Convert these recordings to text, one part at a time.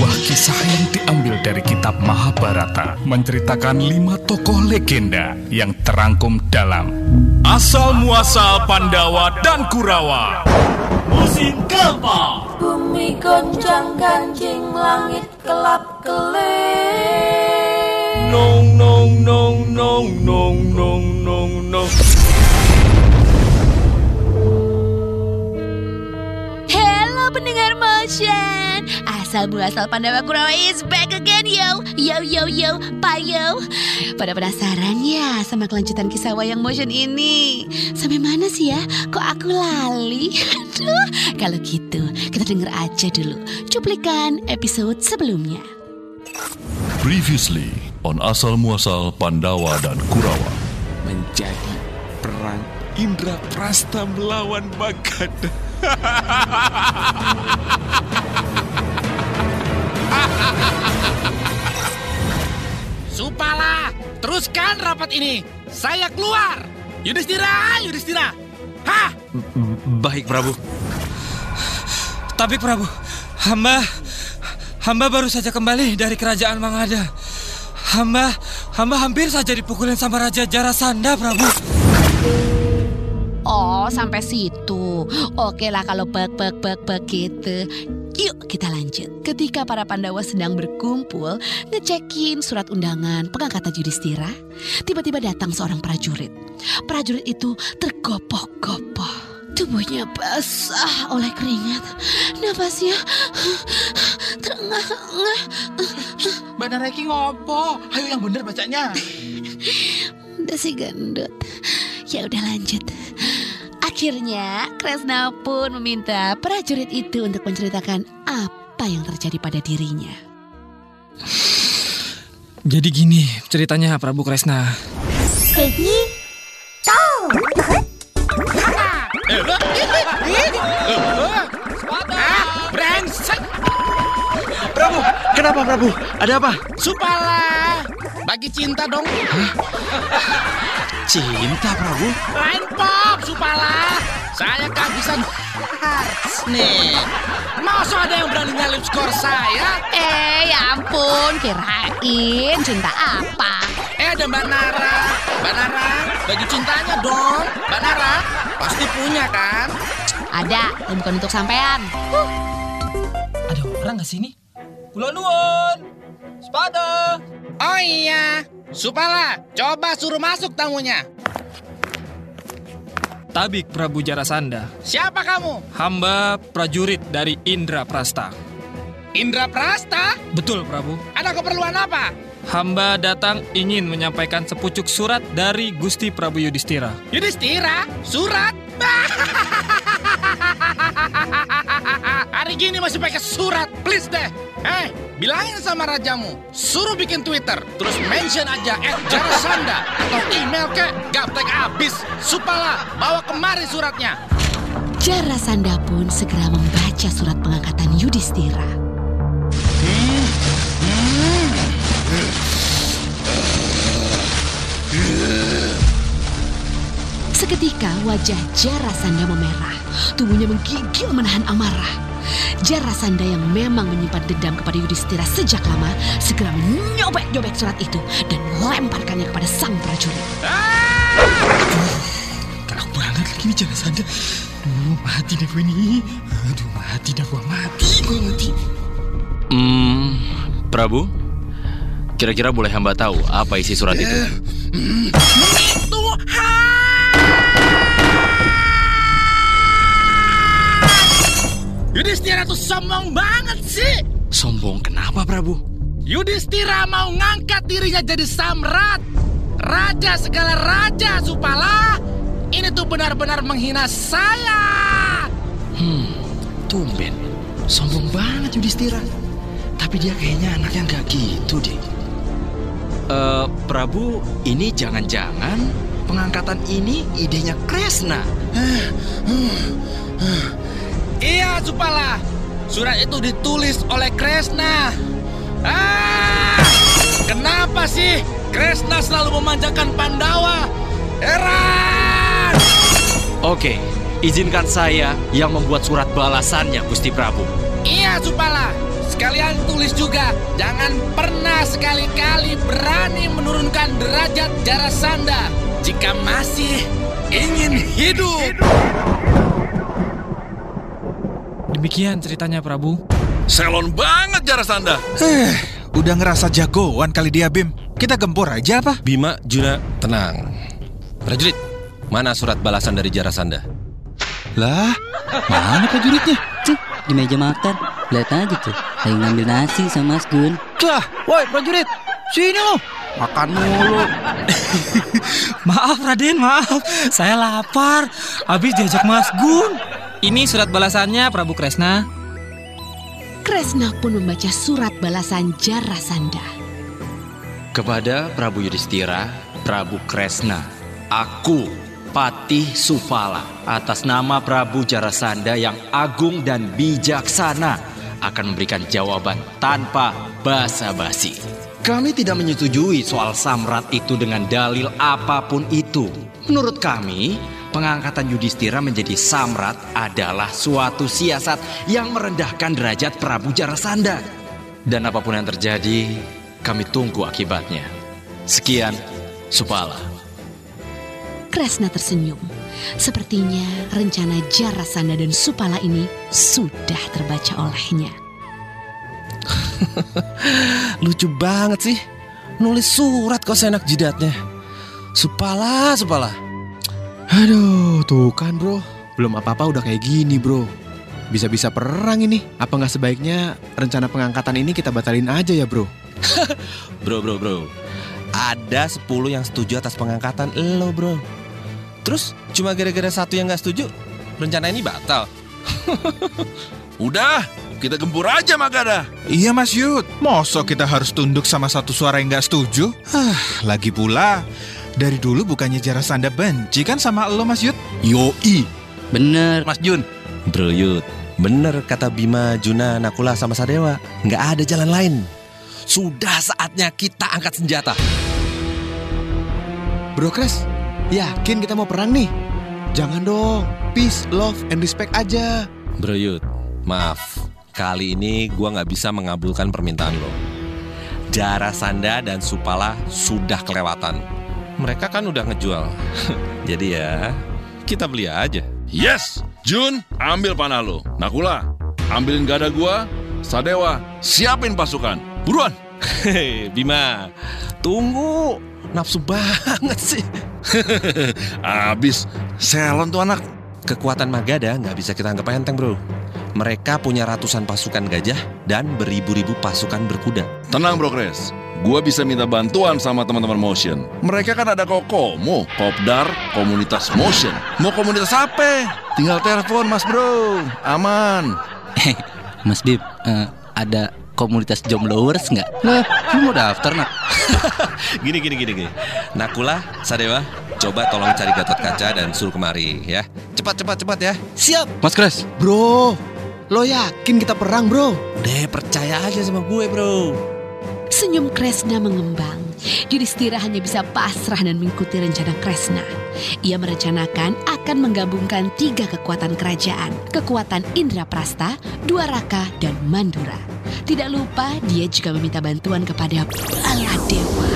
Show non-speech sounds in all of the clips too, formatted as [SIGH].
sebuah kisah yang diambil dari kitab Mahabharata menceritakan lima tokoh legenda yang terangkum dalam. Asal Muasal Pandawa dan Kurawa. Musim keempat Bumi goncang ganjing langit kelap kelip Nong nong nong nong nong nong nong nong. Hello pendengar motion Asal muasal Pandawa Kurawa is back again yo. Yo yo yo. Payo Pada penasaran ya sama kelanjutan kisah wayang motion ini? Sampai mana sih ya? Kok aku lali? [LAUGHS] Aduh kalau gitu kita denger aja dulu Cuplikan episode sebelumnya. Previously on Asal Muasal Pandawa dan Kurawa. menjadi perang Indra Prasta melawan Bagada. [LAUGHS] Supala, teruskan rapat ini. Saya keluar. Yudhistira, Yudhistira. Hah? Baik Prabu. Tapi Prabu, hamba hamba baru saja kembali dari kerajaan Mangada. Hamba hamba hampir saja dipukulin sama Raja Jarasanda, Prabu. Oh sampai situ Oke lah kalau bak bak bak bak gitu Yuk kita lanjut Ketika para Pandawa sedang berkumpul Ngecekin surat undangan pengangkatan Yudhistira Tiba-tiba datang seorang prajurit Prajurit itu tergopoh-gopoh Tubuhnya basah oleh keringat Napasnya terengah-engah Bandar Reki ngopo? Ayo yang bener bacanya. Udah si gendut Ya udah lanjut Akhirnya Kresna pun meminta prajurit itu untuk menceritakan apa yang terjadi pada dirinya Jadi gini ceritanya Prabu Kresna. Prabu, kenapa Prabu? Ada apa? Supala, bagi cinta dong. [LAUGHS] Cinta Prabu? Lain pop, Supala. Saya kehabisan hearts nih. Masa ada yang berani nyalip skor saya? Eh ya ampun kirain cinta apa Eh ada Mbak Nara. Mbak Nara, bagi cintanya dong. Mbak Nara, pasti punya kan? Ada dan bukan untuk sampean Ada orang nggak sini? Kula nuwun. Sepada. Oh iya, Supala, coba suruh masuk tamunya. Tabik Prabu Jarasanda. Siapa kamu? Hamba prajurit dari Indra Prasta. Indra Prasta? Betul Prabu. Ada keperluan apa? Hamba datang ingin menyampaikan sepucuk surat dari Gusti Prabu Yudhistira. Yudhistira? Surat? [LAUGHS] Hari gini masih pakai surat, please deh. Eh, bilangin sama rajamu, suruh bikin Twitter, terus mention aja Jarasanda atau email ke gaptek abis. Supala, bawa kemari suratnya. Jarasanda pun segera membaca surat pengangkatan Yudhistira Seketika wajah Jarasanda memerah, tubuhnya menggigil menahan amarah. Jarasanda yang memang menyimpan dendam kepada Yudhistira sejak lama segera menyobek-nyobek surat itu dan melemparkannya kepada sang prajurit. Galak banget lagi nih Jarasanda. Duh, mati deh gue nih. Aduh, mati dah gue mati, gue mati. Hmm, Prabu, kira-kira boleh hamba tahu apa isi surat itu? Yudhistira tuh sombong banget sih. Sombong kenapa, Prabu? Yudhistira mau ngangkat dirinya jadi samrat. Raja segala raja, Supala. Ini tuh benar-benar menghina saya. Tumben, sombong banget Yudhistira. Tapi dia kayaknya anaknya nggak gitu deh. Eh, Prabu, ini jangan-jangan pengangkatan ini idenya Kresna. Iya, Supala. Surat itu ditulis oleh Kresna. Ah! Kenapa sih Kresna selalu memanjakan Pandawa? Heran! Oke, izinkan saya yang membuat surat balasannya, Gusti Prabu. Iya, Supala. sekalian tulis juga. Jangan pernah sekali-kali berani menurunkan derajat Jarasanda jika masih ingin hidup. Demikian ceritanya Prabu. Selon banget Jarasanda. Eh, udah ngerasa jagoan kali dia Bim. Kita gempur aja apa? Bima, Juna, tenang. Prajurit, mana surat balasan dari Jarasanda? Lah, mana prajuritnya? Tuh, di meja makan. Lihat aja tuh, lagi ngambil nasi sama Mas Gun. Lah, woi prajurit, sini lo. Makan mulu. [LAUGHS] Maaf Raden, maaf. Saya lapar. Habis diajak Mas Gun. Ini surat balasannya Prabu Kresna. Kresna pun membaca surat balasan Jarasanda. Kepada Prabu Yudhistira, Prabu Kresna, aku Patih Supala atas nama Prabu Jarasanda yang agung dan bijaksana akan memberikan jawaban tanpa basa-basi. Kami tidak menyetujui soal samrat itu dengan dalil apa pun itu. Menurut kami, pengangkatan Yudhistira menjadi samrat adalah suatu siasat yang merendahkan derajat Prabu Jarasanda. Dan apa pun yang terjadi, kami tunggu akibatnya. Sekian, Supala. Kresna tersenyum. Sepertinya rencana Jarasanda dan Supala ini sudah terbaca olehnya. [LAUGHS] Lucu banget sih. Nulis surat kok seenak jidatnya. Supala, supala. Aduh, tuh kan bro. Belum apa-apa udah kayak gini bro. Bisa-bisa perang ini. Apa nggak sebaiknya rencana pengangkatan ini kita batalin aja ya bro? [LAUGHS] Bro, bro, bro. Ada 10 yang setuju atas pengangkatan lo, bro. Terus cuma gara-gara satu yang nggak setuju, rencana ini batal. [LAUGHS] Udah, kita gempur aja Magada. Iya Mas Yud, mosok kita harus tunduk sama satu suara yang nggak setuju? Ah, lagi pula, dari dulu bukannya Jarasanda benci kan sama lo Mas Yud? Yoi. Bener. Mas Jun. Bro Yud, bener kata Bima, Juna, Nakula sama Sadewa. Nggak ada jalan lain. Sudah saatnya kita angkat senjata. Bro Kres, yakin kita mau perang nih? Jangan dong, peace, love, and respect aja. Bro Yud, maaf. Kali ini gua nggak bisa mengabulkan permintaan lo. Jarasanda dan Supala sudah kelewatan. Mereka kan udah ngejual. [LAUGHS] Jadi ya, kita beli aja. Yes, Jun, ambil panah lo. Nakula, ambilin gada gua. Sadewa, siapin pasukan. Buruan. Hei, [LAUGHS] Bima, tunggu. Nafsu banget sih. [LAUGHS] Abis, selon tuh anak. Kekuatan Magada nggak bisa kita anggap enteng bro. Mereka punya ratusan pasukan gajah dan beribu-ribu pasukan berkuda. Tenang Bro Kres, gua bisa minta bantuan sama teman-teman Motion. Mereka kan ada Kokomo, Kopdar, komunitas Motion. Mau komunitas apa? Tinggal telepon Mas Bro, aman. Mas Bib, eh, ada komunitas jombloers nggak? Lah, lu mau daftar nak? [LAUGHS] gini gini gini gini. Nakula, Sadewa, coba tolong cari Gatot Kaca dan suruh kemari ya. Cepat cepat cepat ya. Siap. Mas Kres, bro, lo yakin kita perang bro? Udah percaya aja sama gue bro. Senyum Kresna mengembang. Yudhistira hanya bisa pasrah dan mengikuti rencana Kresna. Ia merencanakan akan menggabungkan tiga kekuatan kerajaan. Kekuatan Indraprasta, Dwaraka, dan Mandura. Tidak lupa dia juga meminta bantuan kepada Baladewa.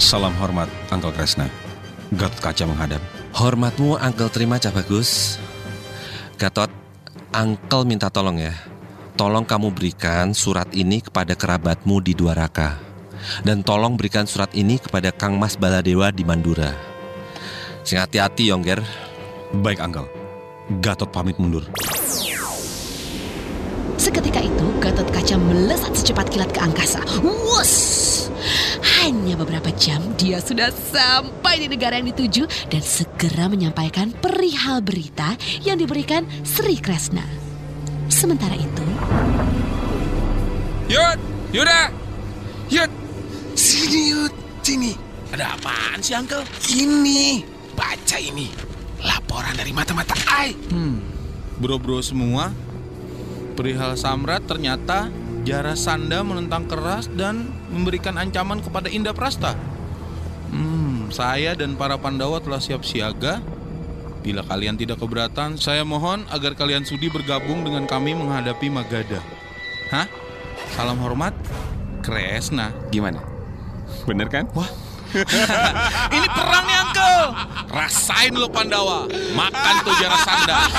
Salam hormat, Uncle Kresna. Gatot Kaca menghadap. Hormatmu Uncle terima Cah Bagus. Gatot, Uncle minta tolong ya. Tolong kamu berikan surat ini kepada kerabatmu di Dwaraka. Dan tolong berikan surat ini kepada Kang Mas Baladewa di Mandura. Sing hati-hati Yongger. Baik, Uncle. Gatot pamit mundur. Seketika itu, Gatot Kaca melesat secepat kilat ke angkasa. Wus! Hanya beberapa jam, dia sudah sampai di negara yang dituju dan segera menyampaikan perihal berita yang diberikan Sri Kresna. Sementara itu, Yud, Yuda, Yud. Sini Yud, sini. Ada apaan sih, Uncle? Ini. Baca ini. Laporan dari mata-mata Ai. Hmm, bro-bro semua, perihal Samrat ternyata Jarasanda menentang keras dan memberikan ancaman kepada Indah Prasta. Hmm, saya dan para Pandawa telah siap siaga Bila kalian tidak keberatan, saya mohon agar kalian sudi bergabung dengan kami menghadapi Magada. Hah? Salam hormat, Kresna. Gimana? Bener kan? Wah. [LAUGHS] Ini perang nih, Uncle. Rasain lo Pandawa. Makan tuh Jarasanda. [LAUGHS]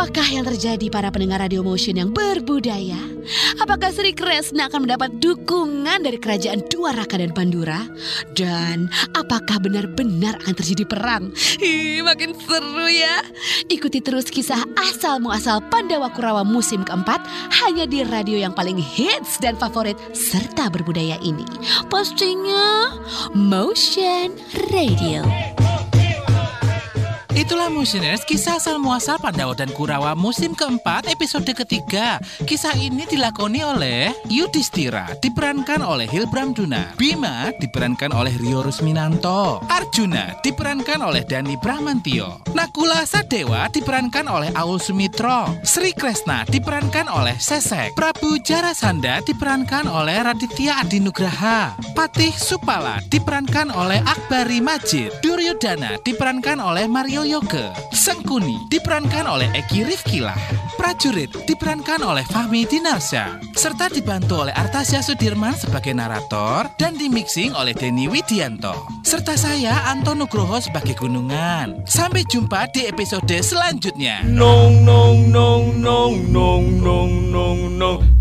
Apakah yang terjadi para pendengar Radio Motion yang berbudaya? Apakah Sri Kresna akan mendapat dukungan dari kerajaan Dua Raka dan Pandura? Dan apakah benar-benar akan terjadi perang? Ih, makin seru ya. Ikuti terus kisah asal muasal Pandawa Kurawa musim keempat hanya di radio yang paling hits dan favorit serta berbudaya ini. Pastinya Motion Radio. Itulah Motioners, kisah asal muasal Pandawa dan Kurawa musim keempat episode ketiga. Kisah ini dilakoni oleh Yudhistira, diperankan oleh Hilbram Duna. Bima diperankan oleh Rio Rusminanto. Arjuna diperankan oleh Dani Bramantio. Nakula Sadewa diperankan oleh Aul Sumitro. Sri Kresna diperankan oleh Sesek. Prabu Jarasanda diperankan oleh Raditya Adinugraha. Patih Supala diperankan oleh Akbari Majid. Duryodhana diperankan oleh Mario Yoge. Sengkuni diperankan oleh Eki Rifkilah. Prajurit diperankan oleh Fahmi Dinarsyah. Serta dibantu oleh Artasya Sudirman sebagai narator dan dimixing oleh Denny Widianto. Serta saya Anton Nugroho sebagai gunungan. Sampai jumpa di episode selanjutnya. Nong nong nong nong nong nong nong nong